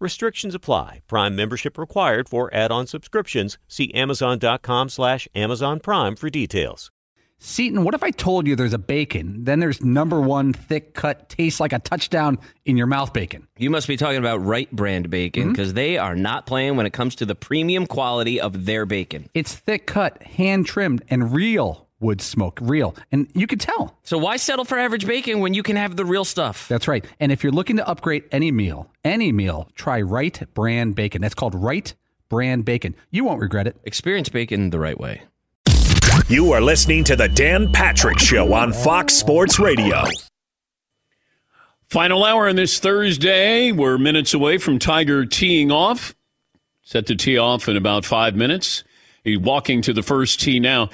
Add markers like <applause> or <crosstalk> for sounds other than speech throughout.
Restrictions apply. Prime membership required for add-on subscriptions. See Amazon.com slash Amazon Prime for details. Seton, what if I told you there's a bacon, then there's number one thick cut, tastes like a touchdown in your mouth bacon? You must be talking about Wright Brand bacon because mm-hmm. they are not playing when it comes to the premium quality of their bacon. It's thick cut, hand trimmed, and real wood smoke, real. And you could tell. So why settle for average bacon when you can have the real stuff? That's right. And if you're looking to upgrade any meal, any meal, try Wright Brand Bacon. That's called Wright Brand Bacon. You won't regret it. Experience bacon the right way. You are listening to the Dan Patrick Show on Fox Sports Radio. Final hour on this Thursday. We're minutes away from Tiger teeing off. Set to tee off in about five minutes. He's walking to the first tee now.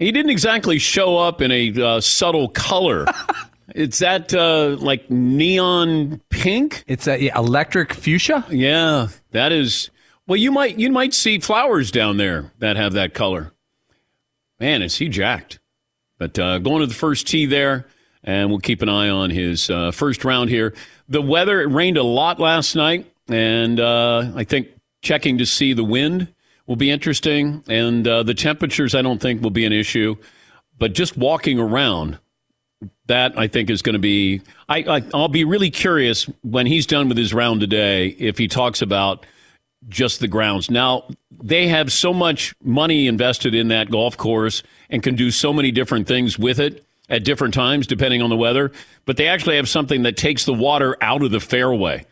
He didn't exactly show up in a uh, subtle color. <laughs> Is that uh, like neon pink? It's a yeah, electric fuchsia. Yeah, that is. Well, you might you might see flowers down there that have that color. Man, is he jacked? But uh, going to the first tee there, and we'll keep an eye on his uh, first round here. The weather it rained a lot last night, and uh, I think checking to see the wind will be interesting, and uh, the temperatures I don't think will be an issue. But just walking around, that I think is going to be. I, I will be really curious when he's done with his round today if he talks about just the grounds. Now they have so much money invested in that golf course and can do so many different things with it at different times depending on the weather. But they actually have something that takes the water out of the fairway,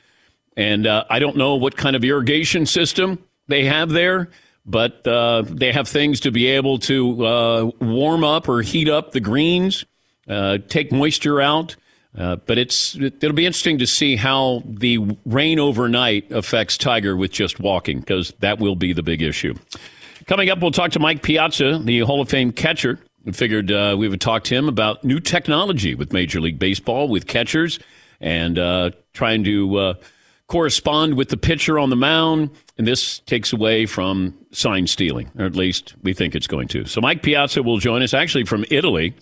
and uh, I don't know what kind of irrigation system they have there but uh, they have things to be able to uh, warm up or heat up the greens, uh, take moisture out. Uh, but it's it'll be interesting to see how the rain overnight affects Tiger with just walking because that will be the big issue. Coming up, we'll talk to Mike Piazza, the Hall of Fame catcher. We figured uh, we would talk to him about new technology with Major League Baseball with catchers and uh, trying to correspond with the pitcher on the mound. And this takes away from sign stealing, or at least we think it's going to. So Mike Piazza will join us actually from Italy.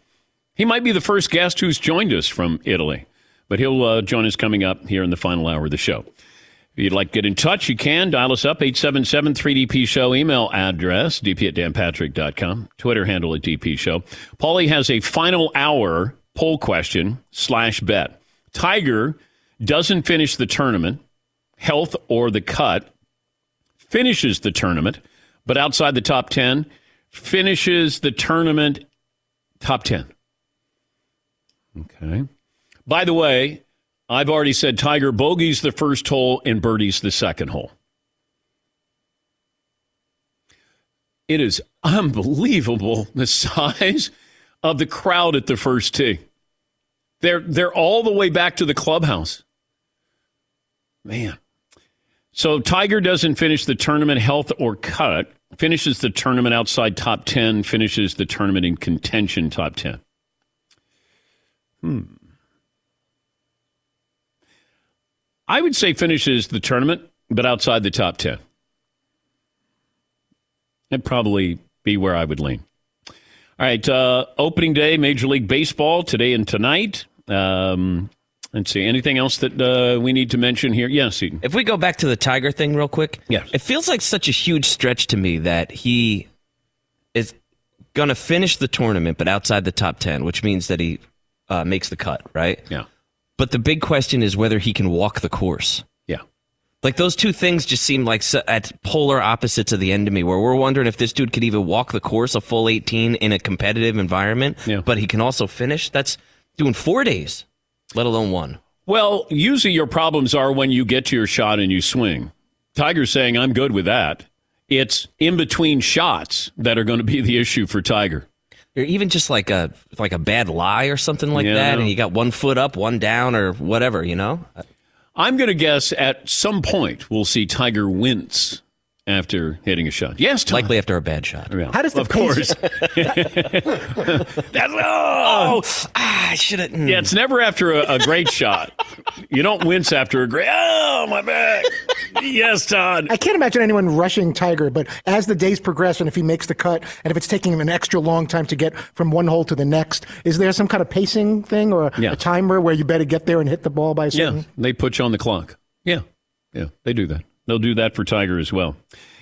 He might be the first guest who's joined us from Italy, but he'll uh, join us coming up here in the final hour of the show. If you'd like to get in touch, you can. Dial us up, 877 3DP Show. Email address, dp at danpatrick.com. Twitter handle at DP Show. Paulie has a final hour poll question slash bet. Tiger doesn't finish the tournament health or the cut, finishes the tournament, but outside the top 10, finishes the tournament top 10. Okay. By the way, I've already said Tiger bogeys the first hole and birdies the second hole. It is unbelievable the size of the crowd at the first tee. They're they're all the way back to the clubhouse. Man. So Tiger doesn't finish the tournament health or cut, finishes the tournament outside top 10, finishes the tournament in contention top 10. Hmm. I would say finishes the tournament, but outside the top 10. That'd probably be where I would lean. All right, uh, opening day, Major League Baseball today and tonight. Um, Let's see. Anything else that uh, we need to mention here? Yes, Eden. If we go back to the Tiger thing real quick, yes. it feels like such a huge stretch to me that he is going to finish the tournament, but outside the top 10, which means that he uh, makes the cut, right? Yeah. But the big question is whether he can walk the course. Yeah. Like those two things just seem like at polar opposites of the end to me, where we're wondering if this dude could even walk the course a full 18 in a competitive environment, Yeah. but he can also finish. That's doing four days, let alone one. Well, usually your problems are when you get to your shot and you swing. Tiger's saying, I'm good with that. It's in between shots that are going to be the issue for Tiger. Or even just like a like a bad lie or something like Yeah, that, and you got one foot up, one down, or whatever, you know. I'm going to guess at some point we'll see Tiger wince after hitting a shot. Yes, Tom. Likely after a bad shot. Yeah, How does the of pace- course. <laughs> That's, oh, Ah, I should have. yeah, it's never after a, a great shot. You don't wince after a great. Oh, my back. Yes, Todd. I can't imagine anyone rushing Tiger, but as the days progress and if he makes the cut and if it's taking him an extra long time to get from one hole to the next, is there some kind of pacing thing or a, Yeah. a timer where you better get there and hit the ball by a certain? Yeah, they put you on the clock. Yeah, yeah, they do that. They'll do that for Tiger as well.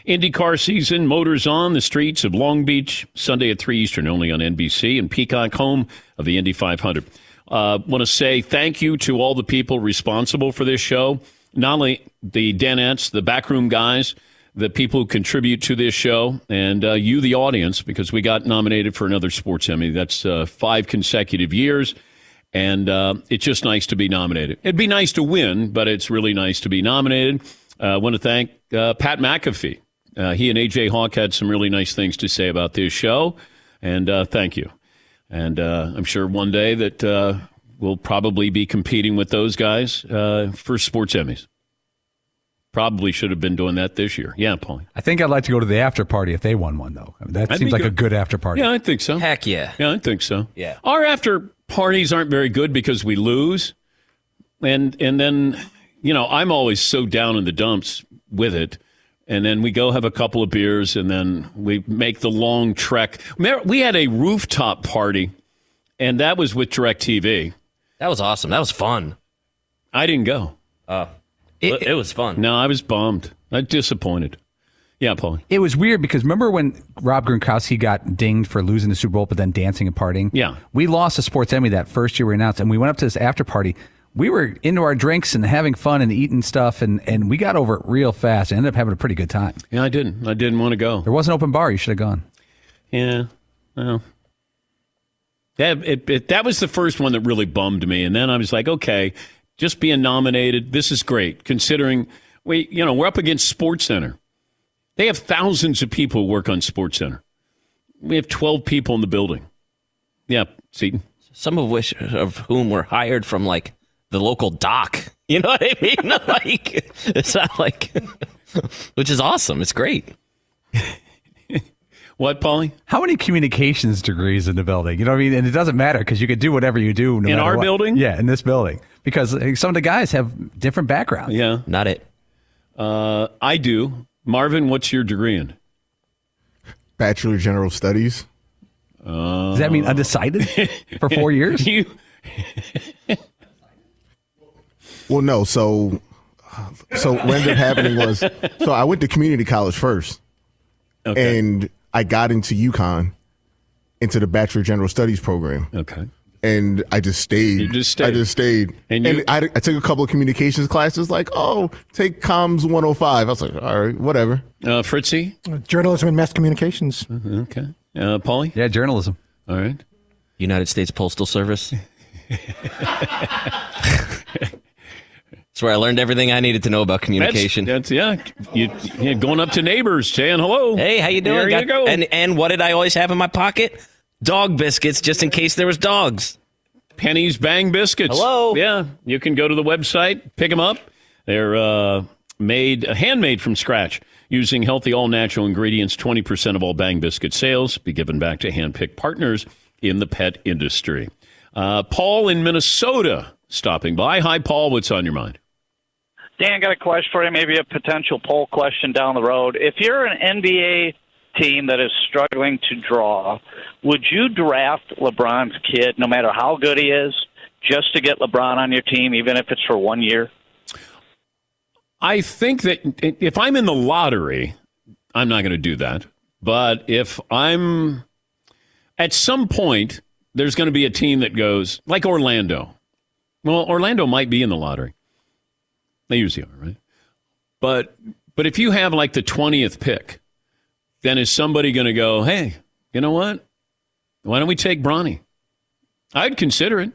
IndyCar season, motors on the streets of Long Beach, Sunday at 3 Eastern, only on NBC, and Peacock, home of the Indy 500. Uh, Want to say thank you to all the people responsible for this show. Not only the Danettes, the backroom guys, the people who contribute to this show, and uh, you, the audience, because we got nominated for another Sports Emmy. That's uh, five consecutive years. And uh, it's just nice to be nominated. It'd be nice to win, but it's really nice to be nominated. Uh, I want to thank uh, Pat McAfee. Uh, he and AJ Hawk had some really nice things to say about this show, and uh, thank you. And uh, I'm sure one day that uh, we'll probably be competing with those guys uh, for sports Emmys. Probably should have been doing that this year. Yeah, Paulie. I think I'd like to go to the after party if they won one, though. I mean, that That'd seems be like a good. good after party. Yeah, I think so. Heck yeah. Yeah, I think so. Yeah. Our after parties aren't very good because we lose. And and then, you know, I'm always so down in the dumps with it. And then we go have a couple of beers and then we make the long trek. We had a rooftop party and that was with DirecTV. That was awesome. That was fun. I didn't go. Oh. It, it was fun. No, I was bummed. I was disappointed. Yeah, Paulie. It was weird because remember when Rob Gronkowski got dinged for losing the Super Bowl, but then dancing and partying? Yeah. We lost a Sports Emmy that first year we announced, and we went up to this after party. We were into our drinks and having fun and eating stuff, and, and we got over it real fast. and ended up having a pretty good time. Yeah, I didn't. I didn't want to go. There was an open bar. You should have gone. Yeah. Well, that it, it, that was the first one that really bummed me, and then I was like, okay, just being nominated, this is great. Considering we, you know, we're up against Sports Center. They have thousands of people who work on Sports Center. We have twelve people in the building. Yeah, Seton. Some of which of whom were hired from like the local dock. <laughs> You know what I mean? <laughs> like it's not like, which is awesome. It's great. <laughs> What, Paulie? How many communications degrees in the building? You know what I mean? And it doesn't matter because you could do whatever you do. No In matter our what. building? Yeah, in this building. Because uh, some of the guys have different backgrounds. Yeah, Not it. uh, I do. Marvin, what's your degree in? Bachelor of General Studies. Does that mean undecided for four years? You Well, no. So, so what ended up happening was, so I went to community college first, okay? and I got into UConn, into the Bachelor of General Studies program, okay. and I just stayed. You just stayed. I just stayed, And and, I, I took a couple of communications classes. Like, oh, take comms 105. I was like, all right, whatever. Uh, Fritzy. Journalism and mass communications. Okay. Uh, Paulie. Yeah, journalism. All right. United States Postal Service. <laughs> That's where I learned everything I needed to know about communication. That's, that's yeah. You, yeah, going up to neighbors, saying hello. Hey, how you doing? There you go. And and what did I always have in my pocket? Dog biscuits, just in case there was dogs. Penny's Bang Biscuits. Hello. Yeah, you can go to the website, pick them up. They're uh, made, uh, handmade from scratch using healthy, all natural ingredients. 20% of all Bang Biscuit sales be given back to hand-picked partners in the pet industry. Uh, Paul in Minnesota stopping by. Hi, Paul. What's on your mind? Dan, got a question for you, maybe a potential poll question down the road. If you're an NBA team that is struggling to draw, would you draft LeBron's kid, no matter how good he is, just to get LeBron on your team, even if it's for one year? I think that if I'm in the lottery, I'm not going to do that. But if I'm at some point, there's going to be a team that goes like Orlando. Well, Orlando might be in the lottery. They usually are, right? But but if you have like the twentieth pick, then is somebody going to go? Hey, you know what? Why don't we take Bronny? I'd consider it.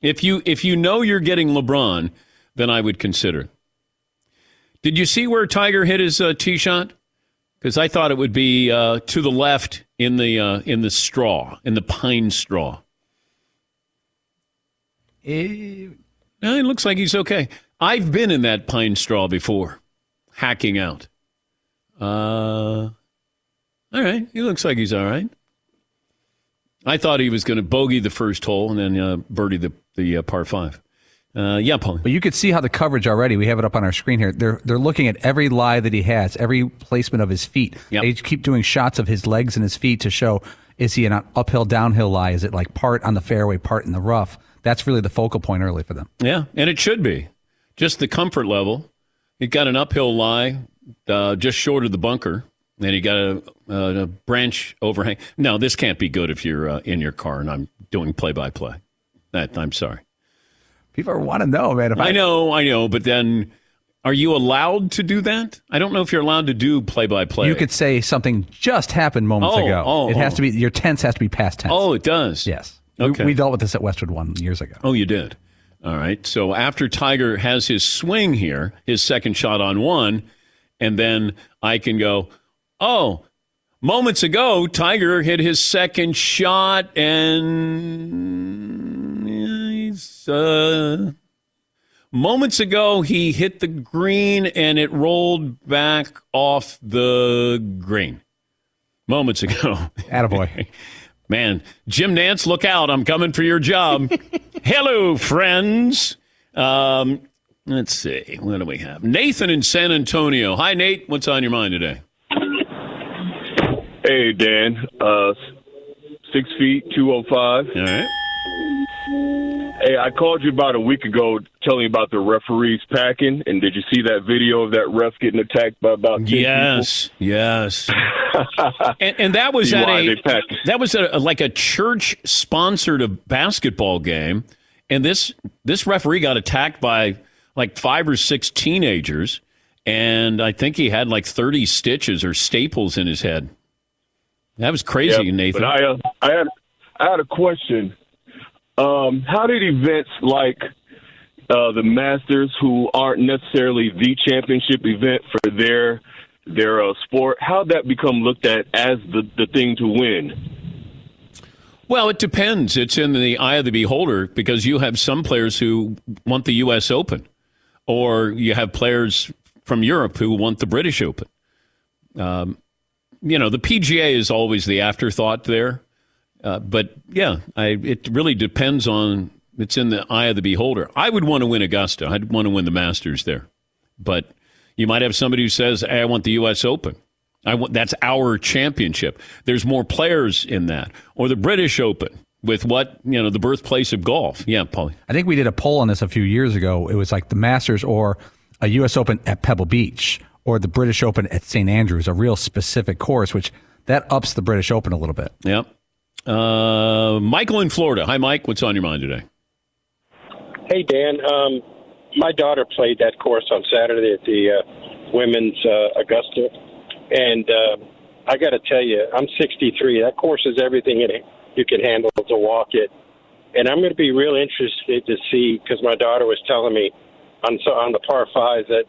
If you if you know you're getting LeBron, then I would consider it. Did you see where Tiger hit his uh, tee shot? Because I thought it would be uh, to the left in the uh, in the straw in the pine straw. It, No, it looks like he's okay. I've been in that pine straw before, hacking out. Uh, all right, he looks like he's all right. I thought he was going to bogey the first hole and then uh, birdie the the uh, par five. Uh, yeah, Paul. But you could see how the coverage already. We have it up on our screen here. They're they're looking at every lie that he has, every placement of his feet. Yep. They keep doing shots of his legs and his feet to show is he an uphill downhill lie? Is it like part on the fairway, part in the rough? That's really the focal point early for them. Yeah, and it should be just the comfort level. He got an uphill lie uh, just short of the bunker, and he got a, a, a branch overhang. No, this can't be good if you're uh, in your car and I'm doing play by play. That I'm sorry. People want to know, man. If I know, I know, but then are you allowed to do that? I don't know if you're allowed to do play by play. You could say something just happened moments Oh, ago. oh, it has oh. to be your tense has to be past tense. Oh, it does. yes. Okay. We, we dealt with this at Westwood one years ago. Oh, you did. All right. So after Tiger has his swing here, his second shot on one, and then I can go, oh, moments ago, Tiger hit his second shot and he's, uh, moments ago, he hit the green and it rolled back off the green. Moments ago. Attaboy. <laughs> Man, Jim Nantz, look out. I'm coming for your job. <laughs> Hello, friends. Um, let's see. What do we have? Nathan in San Antonio. Hi, Nate. What's on your mind today? Hey, Dan. Uh, six feet, 205. All right. Hey, I called you about a week ago telling you about the referees packing, and did you see that video of that ref getting attacked by about 10 Yes, yes. <laughs> and, and that was at a that was a, like a church sponsored a basketball game, and this this referee got attacked by like five or six teenagers, and I think he had like thirty stitches or staples in his head. That was crazy, Yeah, Nathan. But I, uh, I had, I had a question. Um, how did events like uh, the Masters, who aren't necessarily the championship event for their their uh, sport, how'd that become looked at as the the thing to win? Well, it depends. It's in the eye of the beholder because you have some players who want the U.S. Open, or you have players from Europe who want the British Open. Um, you know, the PGA is always the afterthought there. Uh, but yeah, I, it really depends on. It's in the eye of the beholder. I would want to win Augusta. I'd want to win the Masters there, but you might have somebody who says, hey, "I want the U.S. Open." I want that's our championship. There's more players in that, or the British Open with what you know, the birthplace of golf. Yeah, Paulie. I think we did a poll on this a few years ago. It was like the Masters or a U.S. Open at Pebble Beach or the British Open at St. Andrews, a real specific course, which that ups the British Open a little bit. Yep. Uh, Michael in Florida. Hi, Mike. What's on your mind today? Hey, Dan. Um, my daughter played that course on Saturday at the uh, Women's uh, Augusta, and uh, I got to tell you, I'm 63. That course is everything it, you can handle to walk it, and I'm going to be real interested to see because my daughter was telling me on so on the par fives that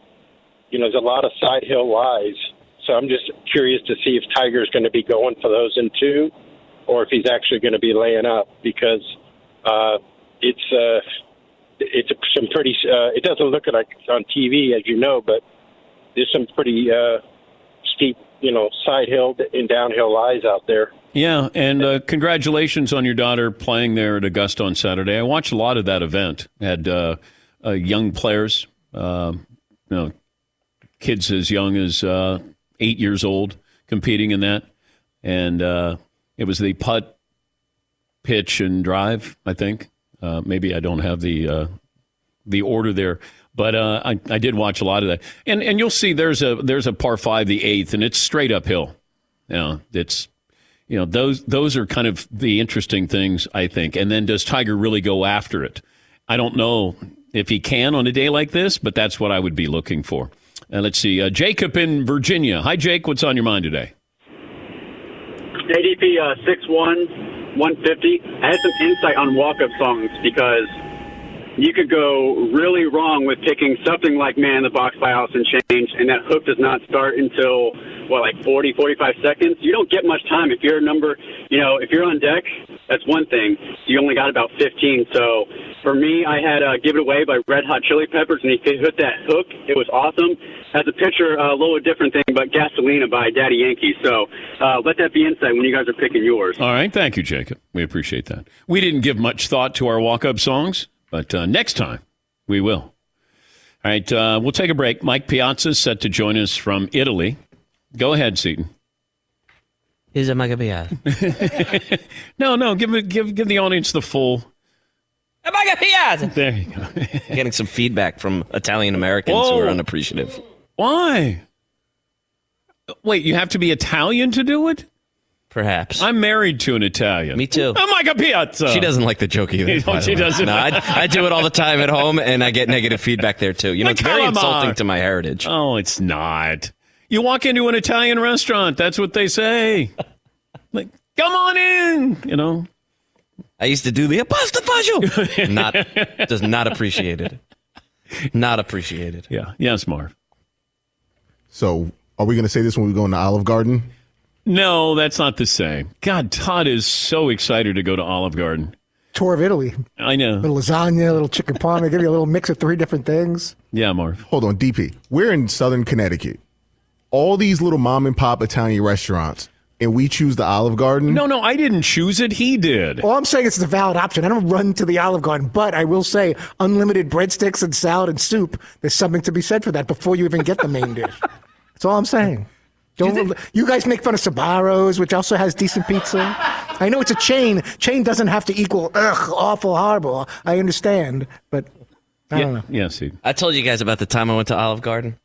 you know there's a lot of side hill lies. So I'm just curious to see if Tiger's going to be going for those in two, or if he's actually going to be laying up because uh, it's. Uh, it's some pretty. Uh, it doesn't look like on TV, as you know, but there's some pretty uh, steep, you know, side hill and downhill lies out there. Yeah, and uh, congratulations on your daughter playing there at Augusta on Saturday. I watched a lot of that event. Had uh, uh, young players, uh, you know, kids as young as uh, eight years old competing in that, and uh, it was the putt, pitch, and drive. I think uh, maybe I don't have the uh, the order there. But uh, I, I did watch a lot of that, and and you'll see there's a there's a par five, the eighth, and it's straight uphill. Know, it's you know those those are kind of the interesting things I think. And then does Tiger really go after it? I don't know if he can on a day like this, but that's what I would be looking for. Uh, let's see. Uh, Jacob in Virginia. Hi, Jake. What's on your mind today? ADP uh, 6'1", 150. I had some insight on walk-up songs because you could go really wrong with picking something like Man in the Box by Alice Change, and that hook does not start until, what, like 40, 45 seconds? You don't get much time. If you're a number, you know, if you're on deck, that's one thing. You only got about 15. So for me, I had uh, Give It Away by Red Hot Chili Peppers, and he hit that hook. It was awesome. As a pitcher, uh, a little different thing, but Gasolina by Daddy Yankee. So uh, let that be insight when you guys are picking yours. All right. Thank you, Jacob. We appreciate that. We didn't give much thought to our walk-up songs, but uh, next time we will. All right. Uh, we'll take a break. Mike Piazza is set to join us from Italy. Go ahead, Seton. Is it Mike Piazza? no, no. Give, give, give the audience the full Mike Piazza. There you go. <laughs> Getting some feedback from Italian Americans who are unappreciative. Why? Wait, you have to be Italian to do it? Perhaps. I'm married to an Italian. Me too. I'm like a piazza. She doesn't like the joke either. <laughs> By the she doesn't? No, I, I do it all the time at home, and I get negative feedback there too. You know, Like, it's very insulting on. to my heritage. Oh, it's not. You walk into an Italian restaurant, that's what they say. like, come on in, you know. I used to do the pasta faggio. <laughs> not does not appreciate it. Not appreciated. Yeah. Yes, Marv. So, are we going to say this when we go in the Olive Garden? No, that's not the same. God, Todd is so excited to go to Olive Garden. Tour of Italy. I know. little lasagna, a little chicken parm. They give you a little mix of three different things. Yeah, Marv. Hold on, DP. We're in Southern Connecticut. All these little mom and pop Italian restaurants, and we choose the Olive Garden. No, no, I didn't choose it. He did. Well, I'm saying is it's a valid option. I don't run to the Olive Garden, but I will say unlimited breadsticks and salad and soup. There's something to be said for that before you even get the main dish. <laughs> That's all I'm saying. Don't you, guys make fun of Sbarro's, which also has decent pizza? I know it's a chain. Chain doesn't have to equal ugh, awful, horrible. I understand, but I don't know. Yeah, see. I told you guys about the time I went to Olive Garden.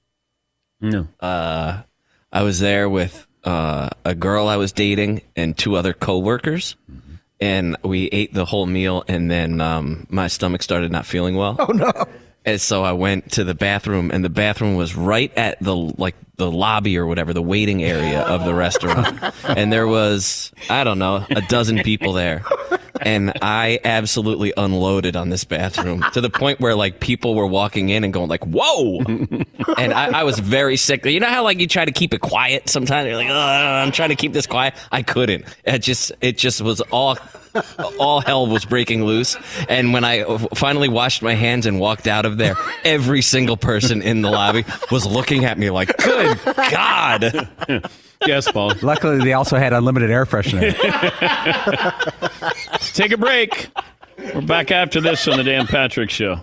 No. Uh, I was there with uh, a girl I was dating and two other coworkers, and we ate the whole meal. And then um, my stomach started not feeling well. Oh no! And so I went to the bathroom, and the bathroom was right at the like the lobby or whatever, the waiting area of the restaurant. <laughs> and there was I don't know a dozen people there, and I absolutely unloaded on this bathroom to the point where like people were walking in and going like, "Whoa!" <laughs> and I, I was very sick. You know how like you try to keep it quiet sometimes. You're like, "Ugh, "I'm trying to keep this quiet." I couldn't. It just it just was all <laughs> all hell was breaking loose. And when I finally washed my hands and walked out of there, every single person in the lobby was looking at me like, "Good God!" Yes, Paul. Luckily, they also had unlimited air freshener. <laughs> Take a break. We're back after this on the Dan Patrick Show.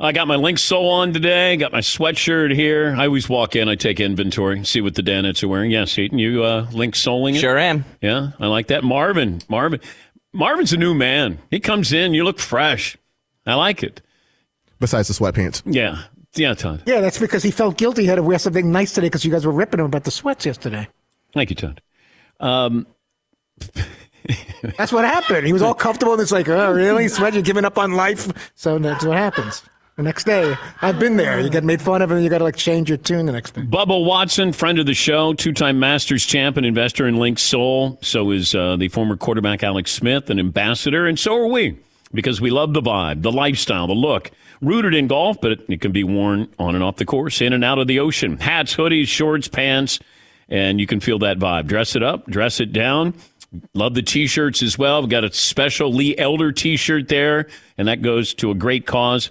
I got my link soul on today. Got my sweatshirt here. I always walk in. I take inventory, see what the Danettes are wearing. Yes, Heaton, you uh, link souling it? Sure am. Yeah, I like that. Marvin, Marvin, Marvin's a new man. He comes in. You look fresh. I like it. Besides the sweatpants. Yeah, yeah, Todd. Yeah, that's because he felt guilty. He had to wear something nice today because you guys were ripping him about the sweats yesterday. Thank you, Todd. Um, <laughs> That's what happened. He was all comfortable and it's like, oh, really? Sweat, you're giving up on life? So that's what happens. The next day, I've been there. You get made fun of and you got to like change your tune the next day. Bubba Watson, friend of the show, two-time Masters champ and investor in Link Soul. So is uh, the former quarterback Alex Smith, an ambassador, and so are we because we love the vibe, the lifestyle, the look. Rooted in golf, but it, it can be worn on and off the course, in and out of the ocean. Hats, hoodies, shorts, pants, and you can feel that vibe. Dress it up, dress it down. Love the t-shirts as well. We've got a special Lee Elder t-shirt there, and that goes to a great cause.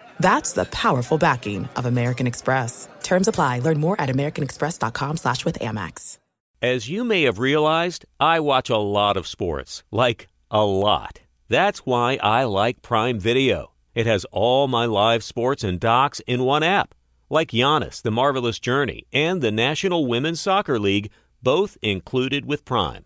That's the powerful backing of American Express. Terms apply. Learn more at americanexpress.com slash with Amex. As you may have realized, I watch a lot of sports. Like, a lot. That's why I like Prime Video. It has all my live sports and docs in one app. Like Giannis, The Marvelous Journey, and the National Women's Soccer League, both included with Prime.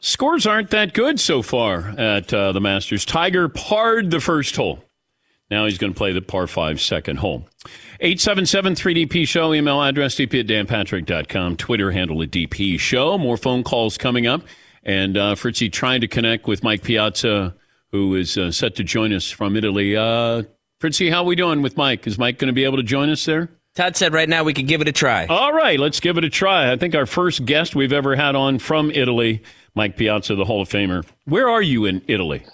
Scores aren't that good so far at uh, the Masters. Tiger parred the first hole. Now he's going to play the par 5 second hole. 877 3DP Show, email address dp at danpatrick.com, Twitter handle at DP Show. More phone calls coming up. And uh, Fritzy trying to connect with Mike Piazza, who is uh, set to join us from Italy. Uh, Fritzy, how are we doing with Mike? Is Mike going to be able to join us there? Todd said right now we could give it a try. All right, let's give it a try. I think our first guest we've ever had on from Italy, Mike Piazza, the Hall of Famer. Where are you in Italy?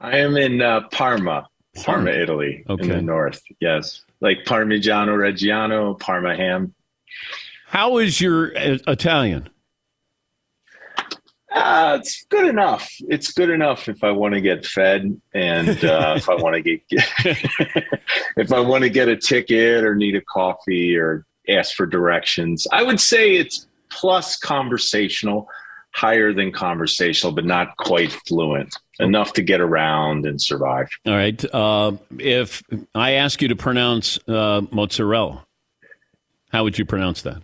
I am in uh, Parma, Parma, Italy, Okay. in the north. Yes, like Parmigiano Reggiano, Parma ham. How is your uh, Italian? Uh, it's good enough. It's good enough if I want to get fed and uh, <laughs> if I want to get <laughs> if I want to get a ticket or need a coffee or ask for directions. I would say it's plus conversational, higher than conversational, but not quite fluent enough to get around and survive. All right. Uh, if I ask you to pronounce uh, mozzarella, how would you pronounce that?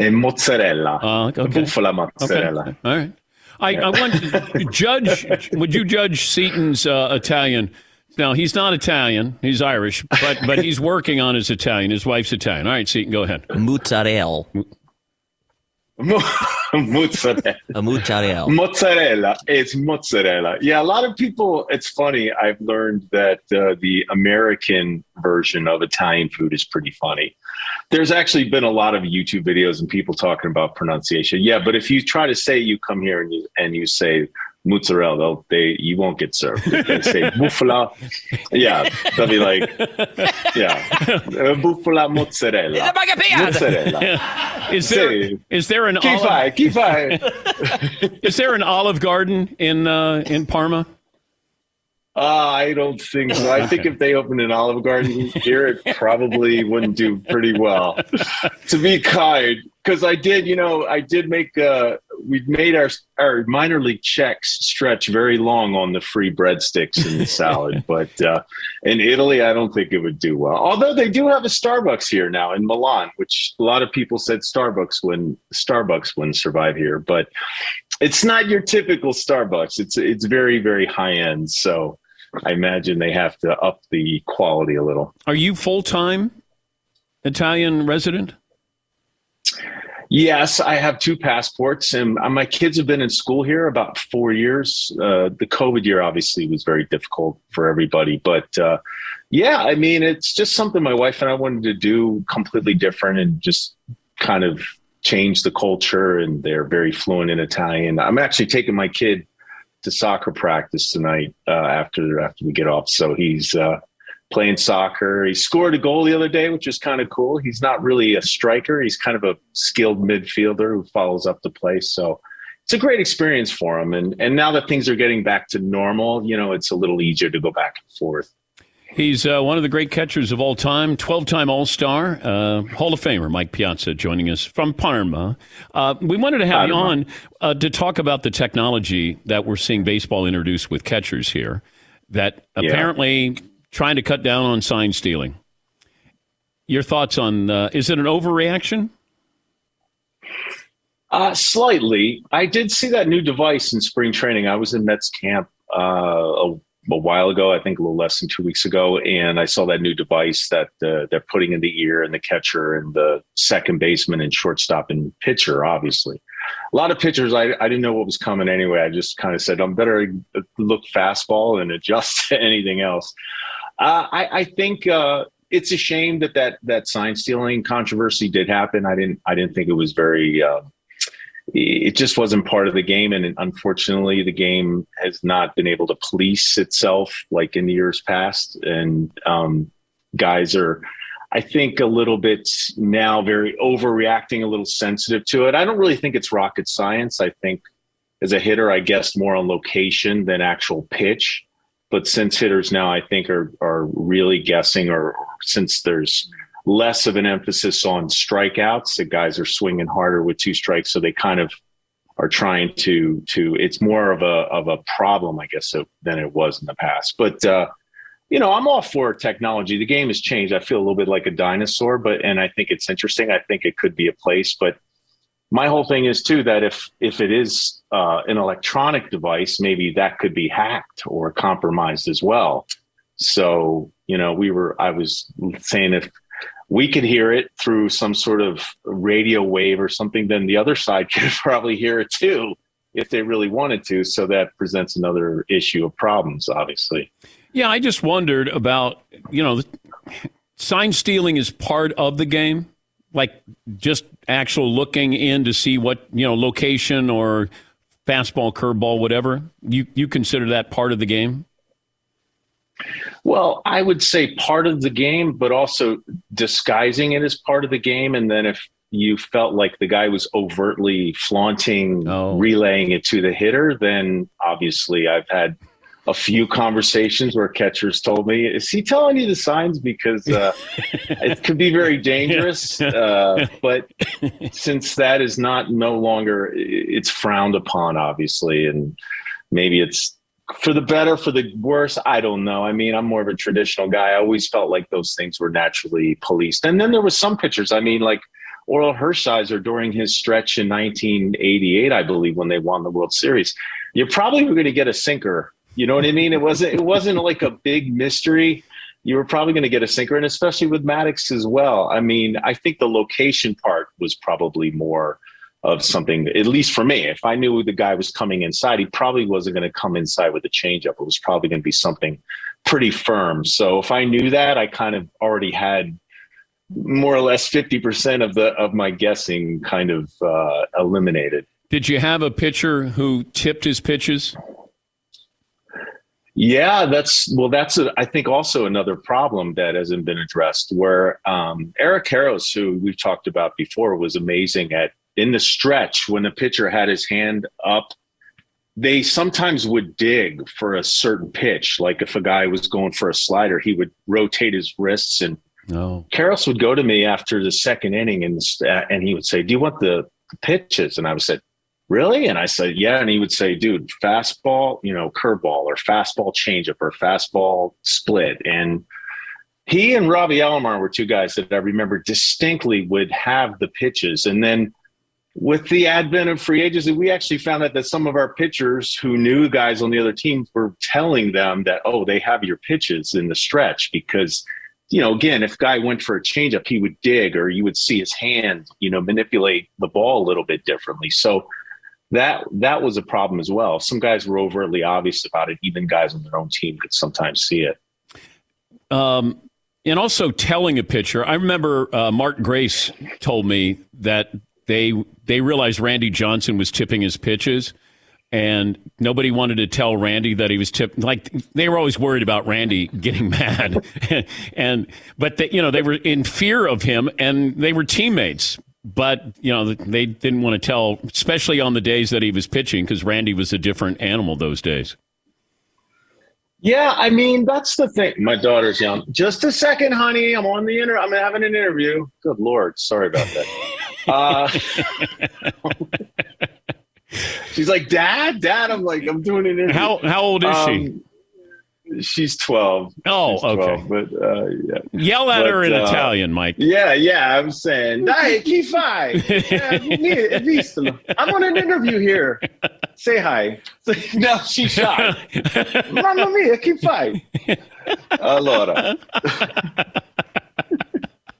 E mozzarella, Uh, okay. bufala mozzarella. Okay. All right. I, I want to <laughs> judge. Would you judge Seton's uh, Italian? Now he's not Italian; he's Irish, but but he's working on his Italian. His wife's Italian. All right, Seaton, go ahead. Mozzarella. <laughs> mozzarella. A mozzarella. Mozzarella. It's mozzarella. Yeah, a lot of people. It's funny. I've learned that uh, the American version of Italian food is pretty funny. There's actually been a lot of YouTube videos and people talking about pronunciation. Yeah, but if you try to say you come here and you and you say mozzarella, they'll, they you won't get served. If they say <laughs> buffalo, yeah, they'll be like, yeah, uh, buffalo mozzarella. Mozzarella. <laughs> Is there Sì. is there an Chi olive, fai? Chi fai? is there an Olive Garden in uh, in Parma? Uh, I don't think so. I think if they opened an Olive Garden here, it probably wouldn't do pretty well. <laughs> to be kind, because I did, you know, I did make uh, we've made our our minor league checks stretch very long on the free breadsticks and the salad. <laughs> but uh, in Italy, I don't think it would do well. Although they do have a Starbucks here now in Milan, which a lot of people said Starbucks when Starbucks wouldn't survive here. But it's not your typical Starbucks. It's it's very very high end. So I imagine they have to up the quality a little. Are you full time Italian resident? Yes, I have two passports, and uh, my kids have been in school here about four years. Uh, the COVID year obviously was very difficult for everybody, but uh, yeah, I mean, it's just something my wife and I wanted to do completely different and just kind of change the culture. And they're very fluent in Italian. I'm actually taking my kid to soccer practice tonight uh, after after we get off, so he's uh, playing soccer. He scored a goal the other day, which is kind of cool. He's not really a striker. He's kind of a skilled midfielder who follows up the play. So it's a great experience for him. And and now that things are getting back to normal, you know, it's a little easier to go back and forth. He's uh, one of the great catchers of all time, 12 time All Star, uh, Hall of Famer Mike Piazza joining us from Parma. Uh, we wanted to have you on uh, to talk about the technology that we're seeing baseball introduce with catchers here that apparently yeah trying to cut down on sign stealing. Your thoughts on uh, is it an overreaction? Uh, slightly. I did see that new device in spring training. I was in Mets camp uh, a, a, while ago, I think a little less than two weeks ago, and I saw that new device that uh, they're putting in the ear and the catcher and the second baseman and shortstop and pitcher, obviously. A lot of pitchers, I, I didn't know what was coming anyway. I just kind of said, I'm better look fastball and adjust <laughs> to anything else. Uh, I, I, think uh, it's a shame that, that that sign stealing controversy did happen. I didn't I didn't think it was very. Uh, it just wasn't part of the game, and unfortunately, the game has not been able to police itself like in the years past. And um, guys are, I think, a little bit now very overreacting, a little sensitive to it. I don't really think it's rocket science. I think as a hitter, I guess more on location than actual pitch. But since hitters now, I think are are really guessing, or since there's less of an emphasis on strikeouts, the guys are swinging harder with two strikes, so they kind of are trying to to. It's more of a of a problem, I guess, than it was in the past. But uh, you know, I'm all for technology. The game has changed. I feel a little bit like a dinosaur, but and I think it's interesting. I think it could be a place, but my whole thing is too that if if it is uh, an electronic device, maybe that could be hacked or compromised as well. So you know, we were I was saying if we could hear it through some sort of radio wave or something, then the other side <laughs> could probably hear it too if they really wanted to. So that presents another issue of problems, obviously. Yeah, I just wondered about you know, sign stealing is part of the game like just actual looking in to see what you know location or fastball, curveball, whatever. You you consider that part of the game? Well, I would say part of the game, but also disguising it as part of the game. And then if you felt like the guy was overtly flaunting, oh. relaying it to the hitter, then obviously I've had a few conversations where catchers told me, "Is he telling you the signs because uh, <laughs> it could be very dangerous?" Uh, but since that is not no longer, it's frowned upon, obviously, and maybe it's for the better, for the worse. I don't know. I mean, I'm more of a traditional guy. I always felt like those things were naturally policed, and then there was some pitchers. I mean, like. Orel Hershiser during his stretch in 1988, I believe, when they won the World Series. You're probably going to get a sinker you know what I mean? It wasn't it wasn't like a big mystery. You were probably going to get a sinker, and especially with Maddux as well. I mean, I think the location part was probably more of something, at least for me. If I knew the guy was coming inside, he probably wasn't going to come inside with a changeup. It was probably going to be something pretty firm. So if I knew that, I kind of already had more or less 50% of the of my guessing kind of uh, eliminated. Did you have a pitcher who tipped his pitches? Yeah, that's well. That's a, I think also another problem that hasn't been addressed. Where um, Eric Karros, who we've talked about before, was amazing at in the stretch when the pitcher had his hand up. They sometimes would dig for a certain pitch, like if a guy was going for a slider, he would rotate his wrists, and no. Karros would go to me after the second inning, and and he would say, "Do you want the pitches?" And I would say, really? And I said, yeah. And he would say, dude, fastball, you know, curveball or fastball changeup or fastball split. And he and Robbie Alomar were two guys that I remember distinctly would have the pitches. And then with the advent of free agency, we actually found out that some of our pitchers who knew guys on the other team were telling them that, oh, they have your pitches in the stretch because, you know, again, if guy went for a changeup, he would dig or you would see his hand, you know, manipulate the ball a little bit differently. So that that was a problem as well. Some guys were overtly obvious about it. Even guys on their own team could sometimes see it. Um, and also telling a pitcher. I remember uh, Mark Grace told me that they they realized Randy Johnson was tipping his pitches, and nobody wanted to tell Randy that he was tipping. Like they were always worried about Randy getting <laughs> mad, and but they, you know they were in fear of him, and they were teammates. But you know they didn't want to tell, especially on the days that he was pitching, because Randy was a different animal those days. Yeah, I mean that's the thing. My daughter's young. Just a second, honey. I'm on the inter. I'm having an interview. Good lord, sorry about that. Uh, <laughs> she's like, Dad, Dad. I'm like, I'm doing an interview. How how old is um, she? She's 12. Oh, she's okay. 12, but uh, yeah. Yell at But, her in uh, Italian, Mike. Yeah, yeah. I'm saying, <laughs> dai, chi fai? Mi- I'm on an interview here. Say hi. <laughs> no, she's shy. <laughs> Mamma mia, chi fai? Allora.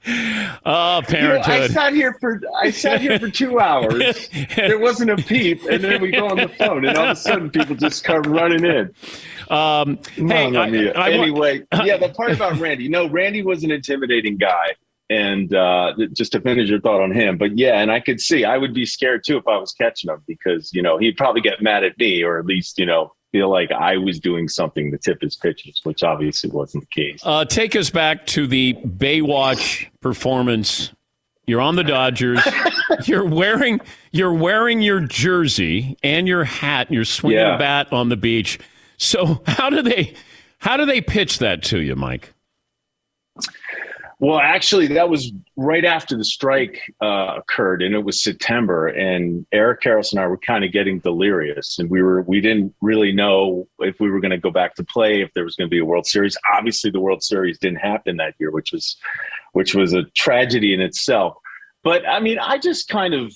Oh, You know, I sat here for I sat here for two hours. There wasn't a peep, and then we go on the phone, and all of a sudden people just come running in. Um, hey, I-. I anyway, <laughs> yeah, the part about Randy. No, Randy was an intimidating guy, and uh, just to finish your thought on him, but yeah, and I could see I would be scared too if I was catching him because you know he'd probably get mad at me, or at least you know feel like I was doing something to tip his pitches, which obviously wasn't the case. Uh, take us back to the Baywatch performance. You're on the Dodgers. <laughs> you're wearing you're wearing your jersey and your hat. And you're swinging Yeah. a bat on the beach. So how do they how do they pitch that to you, Mike? Well, actually, that was right after the strike uh, occurred, and it was September. And Eric Karros and I were kind of getting delirious, and we were we didn't really know if we were going to go back to play, if there was going to be a World Series. Obviously, the World Series didn't happen that year, which was which was a tragedy in itself. But I mean, I just kind of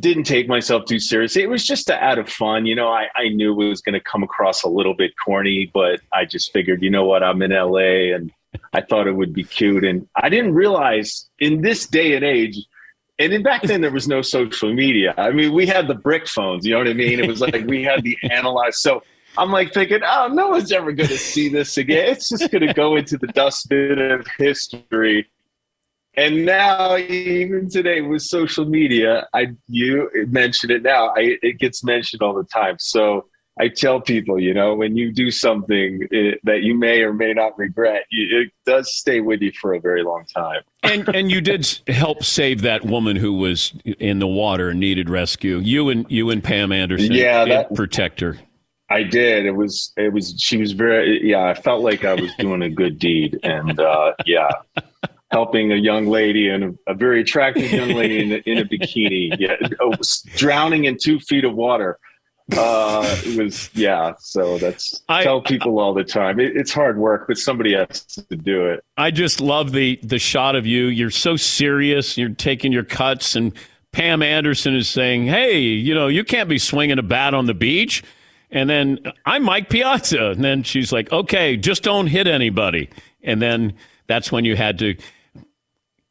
didn't take myself too seriously. It was just out of fun. You know, I, I knew it was going to come across a little bit corny, but I just figured, you know what, I'm in LA and I thought it would be cute. And I didn't realize in this day and age, and then back then there was no social media. I mean, we had the brick phones, you know what I mean? It was like we had the <laughs> analyzed. So I'm like thinking, oh, no one's ever going to see this again. It's just going to go into the dustbin of history. And now, even today with social media, I you mention it now. I, it gets mentioned all the time. So I tell people, you know, when you do something eh, that you may or may not regret, you, it does stay with you for a very long time. And and you did help save that woman who was in the water and needed rescue. You and you and Pam Anderson Yeah, did that- protect her. I did. It was. It was. She was very. Yeah, I felt like I was doing a good deed, and uh, yeah, helping a young lady and a, very attractive young lady in a, in a bikini. Yeah, oh, drowning in two feet of water. Uh, it was. Yeah. So that's. I- tell people all the time. It, it's hard work, but somebody has to do it. I just love the the shot of you. You're so serious. You're taking your cuts, and Pam Anderson is saying, "Hey, you know, you can't be swinging a bat on the beach." And then I'm Mike Piazza, and then she's like, "Okay, just don't hit anybody." And then that's when you had to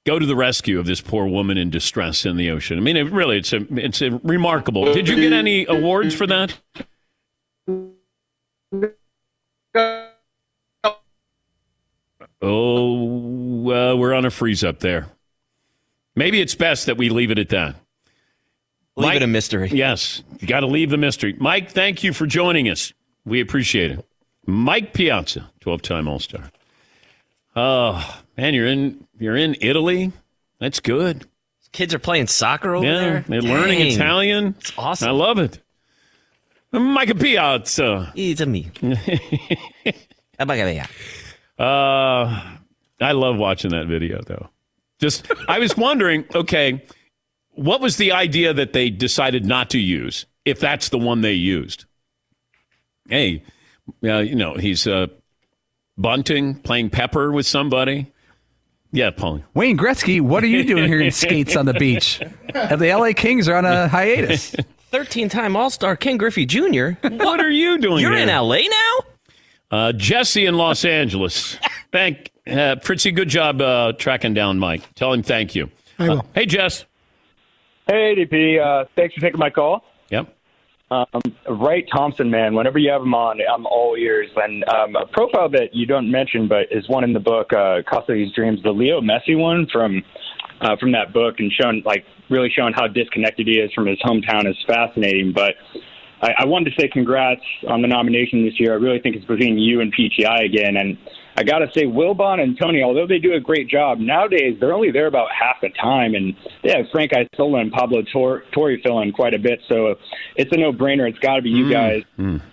go to the rescue of this poor woman in distress in the ocean. I mean, it really, it's a, it's a remarkable. Did you get any awards for that? Oh, uh, we're on a freeze up there. Maybe it's best that we leave it at that. Leave it a mystery. Yes, you got to leave the mystery. Mike, thank you for joining us. We appreciate it. Mike Piazza, twelve-time All-Star. Oh man, you're in you're in Italy. That's good. Kids are playing soccer over yeah, there. they're learning Italian. It's awesome. I love it. Mike Piazza. It's a me. <laughs> Uh, I love watching that video though. Just I was wondering, okay, what was the idea that they decided not to use if that's the one they used? Hey, uh, you know, he's uh, bunting, playing pepper with somebody. Yeah, Paul. Wayne Gretzky, what are you doing here in <laughs> skates on the beach? And the LA Kings are on a hiatus. <laughs> 13 time All Star Ken Griffey Jr. What are you doing You're here? in LA now? Uh, Jesse in Los Angeles. Thank uh, Fritzy. Good job uh, tracking down Mike. Tell him thank you. I will. Uh, hey, Jess. Hey, DP. Uh, thanks for taking my call. Yep. Um, Wright Thompson, man. Whenever you have him on, I'm all ears. And um, a profile that you don't mention, but is one in the book, uh, Cost of These Dreams, the Leo Messi one from uh, from that book, and showing like really showing how disconnected he is from his hometown is fascinating. But I, I wanted to say congrats on the nomination this year. I really think it's between you and PTI again, and I got to say, Wilbon and Tony, although they do a great job nowadays, they're only there about half the time, and they have Frank Isola and Pablo Tor- Torre fill in quite a bit. So it's a no-brainer. It's got to be you guys.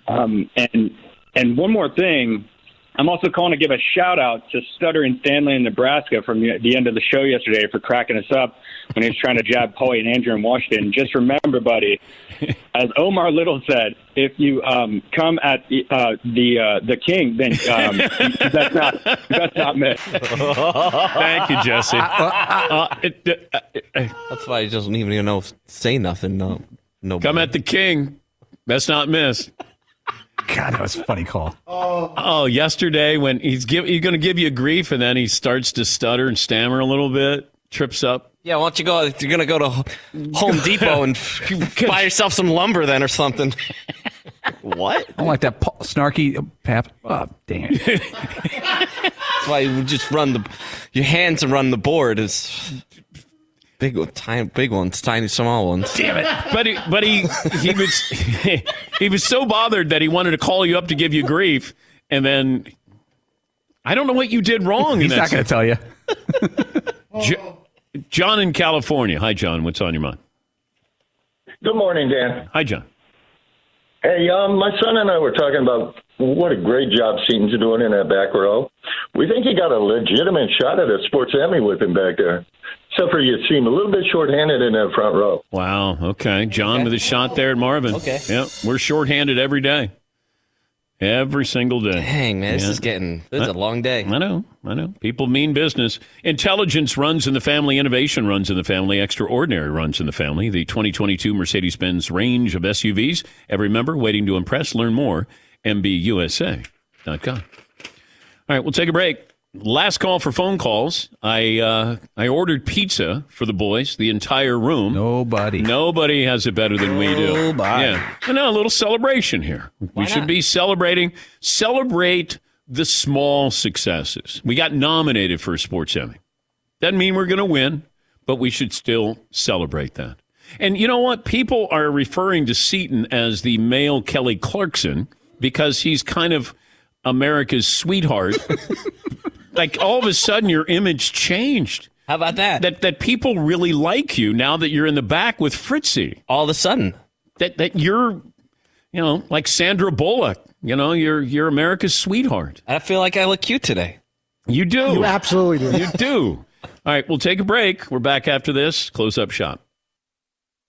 Um, and and one more thing, I'm also calling to give a shout out to Stutter and Stanley in Nebraska from the, the end of the show yesterday for cracking us up when he was trying to jab Paulie and Andrew in Washington. Just remember, buddy, <laughs> as Omar Little said, if you um, come at the uh, the uh, the king, then um, <laughs> that's not that's not me. Thank you, Jesse. Uh, it, uh, uh, That's why he doesn't even you know say nothing. No, no. come at the king. That's not miss. God, that was a funny call. Oh, yesterday when he's give, he's going to give you grief, and then he starts to stutter and stammer a little bit, trips up. Yeah, why don't you go? You're gonna go to Home <laughs> Depot and <laughs> buy yourself some lumber then or something. <laughs> what? I don't like that pa- snarky uh, pap. Oh, dang it. That's why you just run the your hands and run the board is big, one- tiny, big ones, tiny, small ones. Damn it! But he, but he he was <laughs> he was so bothered that he wanted to call you up to give you grief, and then I don't know what you did wrong. He's that not going to tell you. <laughs> Jo- John in California. Hi, John. What's on your mind? Good morning, Dan. Hi, John. Hey, um, my son and I were talking about what a great job Seton's doing in that back row. We think he got a legitimate shot at a sports Emmy with him back there. Except for you seem a little bit shorthanded in that front row. Wow. Okay, John with a shot there at Marvin. Okay. Yep. We're shorthanded every day. Every single day. Dang man, this is getting this is a long day. I know, I know. People mean business. Intelligence runs in the family. Innovation runs in the family. Extraordinary runs in the family. The 2022 Mercedes-Benz range of SUVs. Every member waiting to impress. Learn more. MBUSA.com. All right, we'll take a break. Last call for phone calls. I uh, I ordered pizza for the boys, the entire room. Nobody. Nobody has it better than we do. Nobody. Yeah. I know a little celebration here. we should not? be celebrating. Celebrate the small successes. We got nominated for a sports Emmy. Doesn't mean we're going to win, but we should still celebrate that. And you know what? People are referring to Seton as the male Kelly Clarkson because he's kind of America's sweetheart. <laughs> like all of a sudden, your image changed. How about that? That that people really like you now that you're in the back with Fritzy. All of a sudden, That that you're, you know, like Sandra Bullock. You know, you're you're America's sweetheart. I feel like I look cute today. You do. You absolutely do. You do. All right, we'll take a break. We're back after this. Close up shop.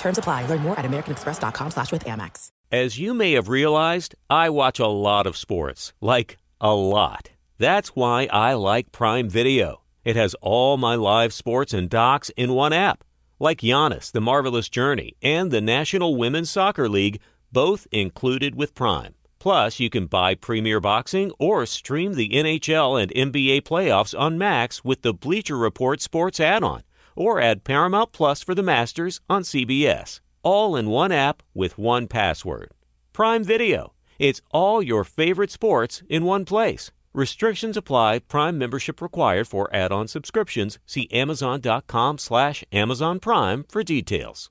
Terms apply. Learn more at americanexpress.com slash with Amex. As you may have realized, I watch a lot of sports. Like, a lot. That's why I like Prime Video. It has all my live sports and docs in one app. Like Giannis, The Marvelous Journey, and the National Women's Soccer League, both included with Prime. Plus, you can buy Premier Boxing or stream the NHL and NBA playoffs on Max with the Bleacher Report Sports add on, or add Paramount Plus for the Masters on CBS. All in one app with one password. Prime Video. It's all your favorite sports in one place. Restrictions apply. Prime membership required for add-on subscriptions. See Amazon.com slash Amazon Prime for details.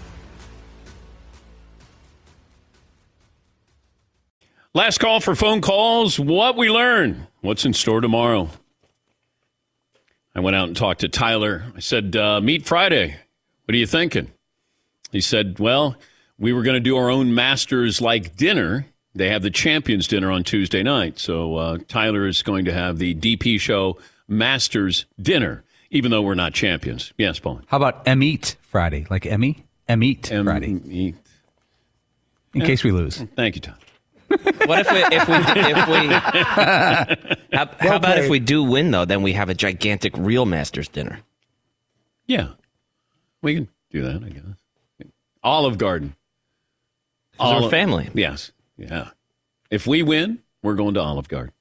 Last call for phone calls. What we learn. What's in store tomorrow? I went out and talked to Tyler. I said, uh, Meet Friday. What are you thinking? He said, Well, we were going to do our own Masters like dinner. They have the Champions dinner on Tuesday night. So uh, Tyler is going to have the DP show Masters dinner, even though we're not champions. Yes, Paul. How about M-Eat Friday? Like Emmy? M-Eat Friday. M-Eat. In Yeah. case we lose. Thank you, Tom. What if we if we if we <laughs> how, how about if we do win though? Then we have a gigantic real Masters dinner. Yeah, we can do that. I guess. Olive Garden. we're family. Yes. Yeah. If we win, we're going to Olive Garden.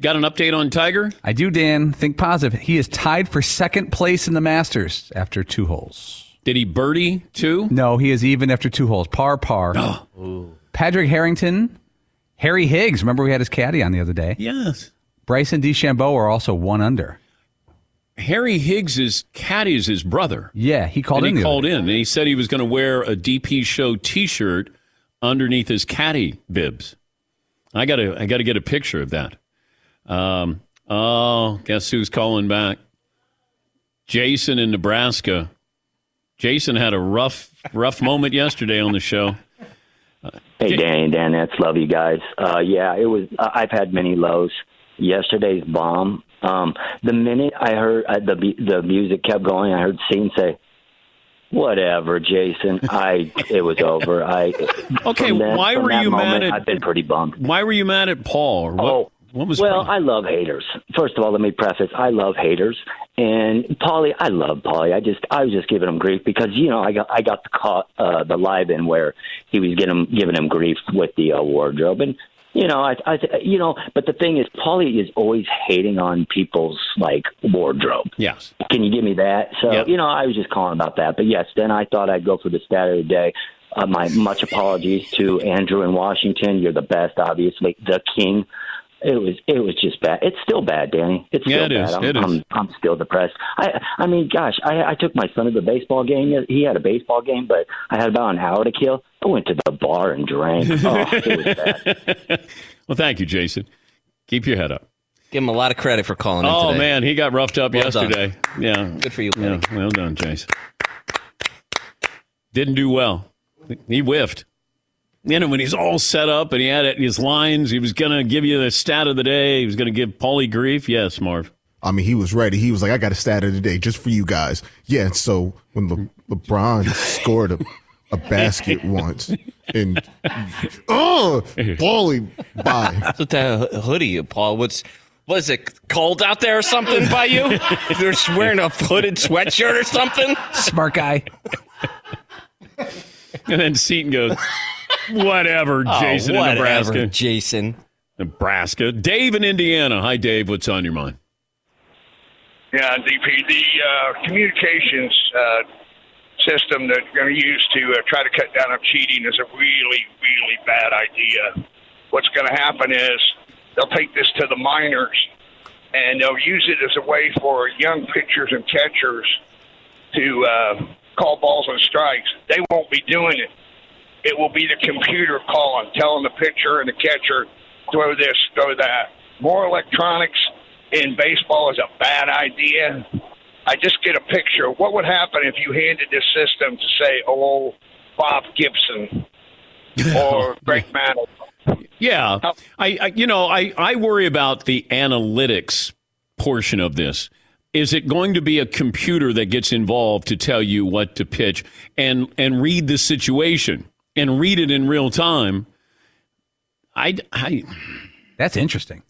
Got an update on Tiger? I do, Dan. Think positive. He is tied for second place in the Masters after two holes. Did he birdie two? No, he is even after two holes. Par, par. Oh. Padraig Harrington, Harry Higgs. Remember we had his caddy on the other day. Yes. Bryson DeChambeau are also one under. Harry Higgs's caddy is his brother. Yeah, he called and in. he called in and he said he was going to wear a DP show T-shirt underneath his caddy bibs. I got to I got to get a picture of that. Um, oh, guess who's calling back? Jason in Nebraska. Jason had a rough rough moment yesterday on the show. Hey, Dan, Dan, that's love you guys. Uh, yeah, it was. I've had many lows. Yesterday's bomb. Um, the minute I heard uh, the the music kept going, I heard Scene say, "Whatever, Jason." I it was over. I <laughs> Okay, that- why were you moment, mad at? I've been pretty bummed. Why were you mad at Paul? What? Oh, was? well, I love haters. First of all, let me preface: I love haters, and Paulie, I love Paulie. I just, I was just giving him grief because you know, I got, I got the caught uh, the live in where he was getting giving him grief with the uh, wardrobe, and you know, I, I, you know, but the thing is, Paulie is always hating on people's like wardrobe. Yes. Can you give me that? So, Yep. you know, I was just calling about that. But yes, then I thought I'd go for the stat of the day. Uh, my much apologies to Andrew in Washington. You're the best, obviously, the king it was it was just bad. It's still bad, Danny. It's still Yeah, it bad. is. I'm, It is. I'm I'm still depressed. I I mean, gosh, I I took my son to the baseball game. He had a baseball game, but I had about an hour to kill. I went to the bar and drank. <laughs> Oh, it was bad. well, thank you, Jason. Keep your head up. Give him a lot of credit for calling in Oh today. man, he got roughed up Well done. yesterday. Yeah, Good for you, Yeah, well done, Jason. Didn't do well. He whiffed. You know, when he's all set up and he had his lines, he was going to give you the stat of the day. He was going to give Paulie grief. Yes, Marv. I mean, he was ready. He was like, I got a stat of the day just for you guys. Yeah. So when Le- LeBron <laughs> scored a, a basket <laughs> once and, oh, Paulie, bye. <laughs> What's with that hoodie, Paul? What's was it cold out there or something by you? You're just wearing a hooded sweatshirt or something? Smart guy. <laughs> And then Seton goes, whatever, <laughs> Oh, Jason in Nebraska. whatever, Nebraska. Jason. Nebraska. Dave in Indiana. Hi, Dave. What's on your mind? Yeah, DP, the uh, communications uh, system that they're going to use to uh, try to cut down on cheating is a really, really bad idea. What's going to happen is they'll take this to the minors and they'll use it as a way for young pitchers and catchers to uh, call balls and strikes. They won't be doing it. It will be the computer calling, telling the pitcher and the catcher, throw this, throw that. More electronics in baseball is a bad idea. I just get a picture. of What would happen if you handed this system to say, oh, Bob Gibson <laughs> or Greg Mantle? Yeah, I, I you know I I worry about the analytics portion of this. Is it going to be a computer that gets involved to tell you what to pitch and and read the situation and read it in real time? I I That's interesting.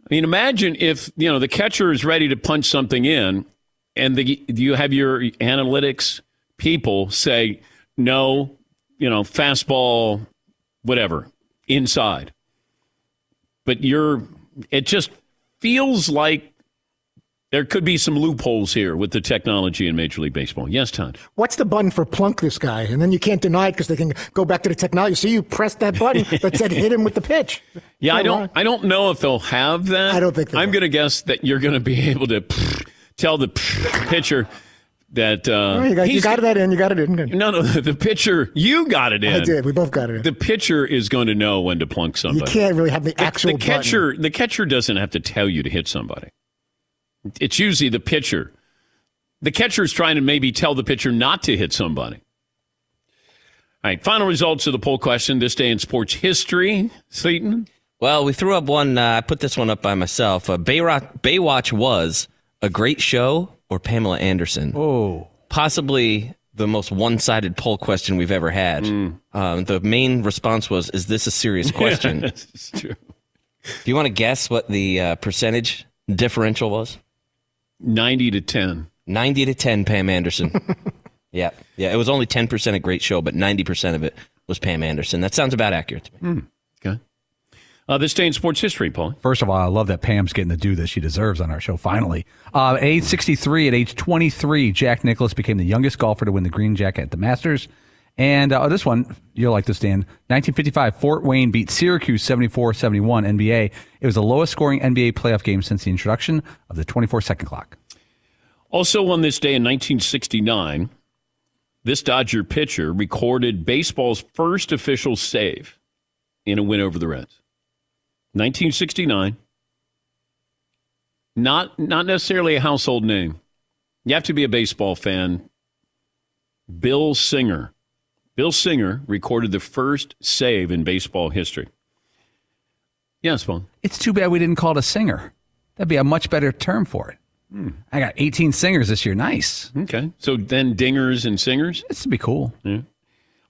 I mean, imagine if you know the catcher is ready to punch something in, and the, you have your analytics people say no, you know, fastball, whatever, inside. But you're, it just feels like there could be some loopholes here with the technology in Major League Baseball. Yes, Todd. What's the button for plunk this guy? And then you can't deny it because they can go back to the technology. So you press that button <laughs> that said hit him with the pitch. Yeah, I don't. I don't know if they'll have that. I don't think. I'm going to guess that you're going to be able to <laughs> tell the <laughs> pitcher that uh, Oh, you, got, you got that in. You got it in. No, no, the pitcher. You got it in. I did. We both got it in. The pitcher is going to know when to plunk somebody. You can't really have the actual the catcher. The catcher doesn't have to tell you to hit somebody. It's usually the pitcher. The catcher is trying to maybe tell the pitcher not to hit somebody. All right, final results of the poll question this day in sports history. Seton? Well, we threw up one. Uh, I put this one up by myself. Uh, Bayrock, Baywatch was a great show or Pamela Anderson. Oh, possibly the most one-sided poll question we've ever had. Um, the main response was, "Is this a serious question?" <laughs> Yes, it's true. Do you want to guess what the uh, percentage differential was? 90 to 10. 90 to 10, Pam Anderson. <laughs> yeah. Yeah. It was only 10% a great show, but 90% of it was Pam Anderson. That sounds about accurate to me. Hmm. Okay. Uh, this day in sports history, Paul. First of all, I love that Pam's getting to do this. She deserves on our show finally. Uh, at age 63, at age 23, Jack Nicklaus became the youngest golfer to win the green jacket at the Masters. And uh, this one, you'll like this, Dan. 1955, Fort Wayne beat Syracuse 74 71 NBA. It was the lowest scoring NBA playoff game since the introduction of the 24 second clock. Also on this day in 1969, this Dodger pitcher recorded baseball's first official save in a win over the Reds. 1969. Not not necessarily a household name. You have to be a baseball fan. Bill Singer. Bill Singer recorded the first save in baseball history. Yes, Paul. It's too bad we didn't call it a singer. That'd be a much better term for it. I got 18 singers this year. Nice. Okay. So then dingers and singers? This would be cool. Yeah.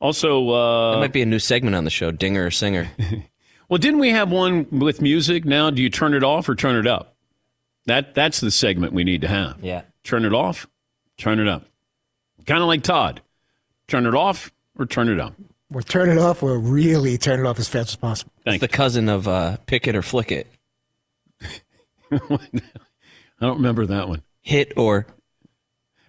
Also, uh, That might be a new segment on the show, Dinger or Singer. <laughs> Well, didn't we have one with music? Now, do you turn it off or turn it up? That that's the segment we need to have. Yeah. Turn it off, turn it up. Kind of like Todd. Turn it off or turn it up. Or turn it off or really turn it off as fast as possible. It's the cousin of uh, Pick It or Flick It. <laughs> I don't remember that one. Hit or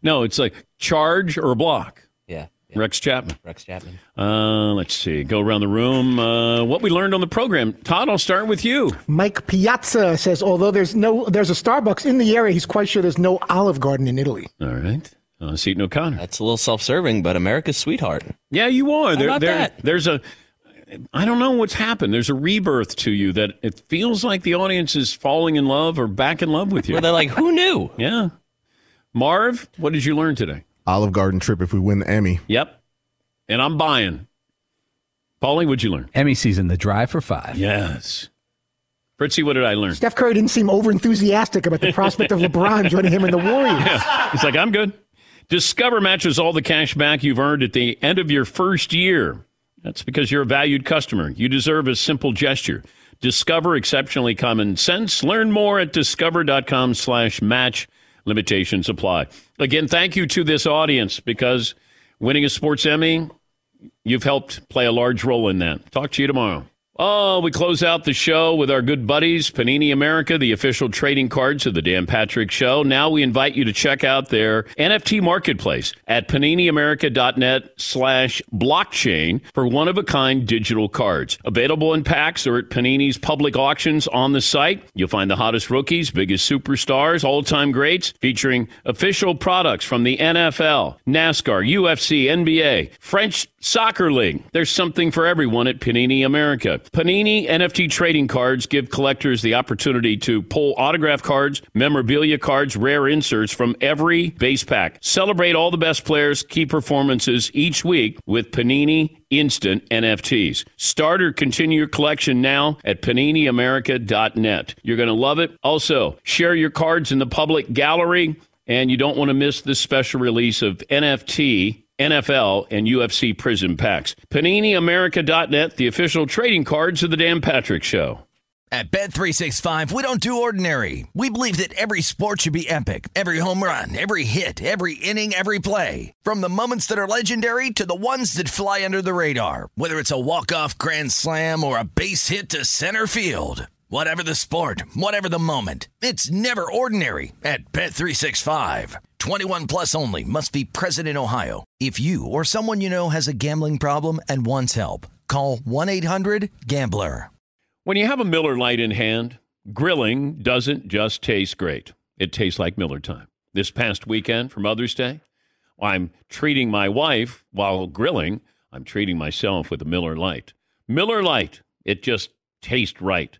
No, it's like charge or block. Yeah. Rex Chapman. Rex Chapman. Uh, let's see. Go around the room. Uh, what we learned on the program. Todd, I'll start with you. Mike Piazza says, although there's no there's a Starbucks in the area, he's quite sure there's no Olive Garden in Italy. All right. Uh, Seton O'Connor. That's a little self-serving, but America's sweetheart. Yeah, you are. How There, about there, that? There's a. I don't know what's happened. There's a rebirth to you that it feels like the audience is falling in love or back in love with you. Where they're like, who knew? Yeah. Marv, what did you learn today? Olive Garden trip if we win the Emmy. Yep. And I'm buying. Paulie, what'd you learn? Emmy season, the drive for five. Yes. Fritzy, what did I learn? Steph Curry didn't seem over enthusiastic about the prospect of LeBron joining him in the Warriors. <laughs> Yeah. He's like, I'm good. Discover matches all the cash back you've earned at the end of your first year. That's because you're a valued customer. You deserve a simple gesture. Discover exceptionally common sense. Learn more at discover.com slash match. Limitations apply. Again, thank you to this audience because winning a sports Emmy, you've helped play a large role in that. Talk to you tomorrow. Oh, we close out the show with our good buddies, Panini America, the official trading cards of the Dan Patrick Show. Now we invite you to check out their NFT marketplace at paniniamerica.net slash blockchain for one-of-a-kind digital cards. Available in packs or at Panini's public auctions on the site. You'll find the hottest rookies, biggest superstars, all-time greats, featuring official products from the NFL, NASCAR, UFC, NBA, French Soccer League. There's something for everyone at Panini America. Panini NFT trading cards give collectors the opportunity to pull autograph cards, memorabilia cards, rare inserts from every base pack. Celebrate all the best players' key performances each week with Panini Instant NFTs. Start or continue your collection now at paniniamerica.net. You're going to love it. Also, share your cards in the public gallery, and you don't want to miss this special release of NFT NFL, and UFC Prizm packs. PaniniAmerica.net, the official trading cards of the Dan Patrick Show. At Bet365, we don't do ordinary. We believe that every sport should be epic. Every home run, every hit, every inning, every play. From the moments that are legendary to the ones that fly under the radar. Whether it's a walk-off grand slam or a base hit to center field. Whatever the sport, whatever the moment, it's never ordinary at Bet365. 21 plus only must be present in Ohio. If you or someone you know has a gambling problem and wants help, call 1-800-GAMBLER. When you have a Miller Lite in hand, grilling doesn't just taste great. It tastes like Miller time. This past weekend for Mother's Day, I'm treating my wife while grilling. I'm treating myself with a Miller Lite. Miller Lite, it just tastes right.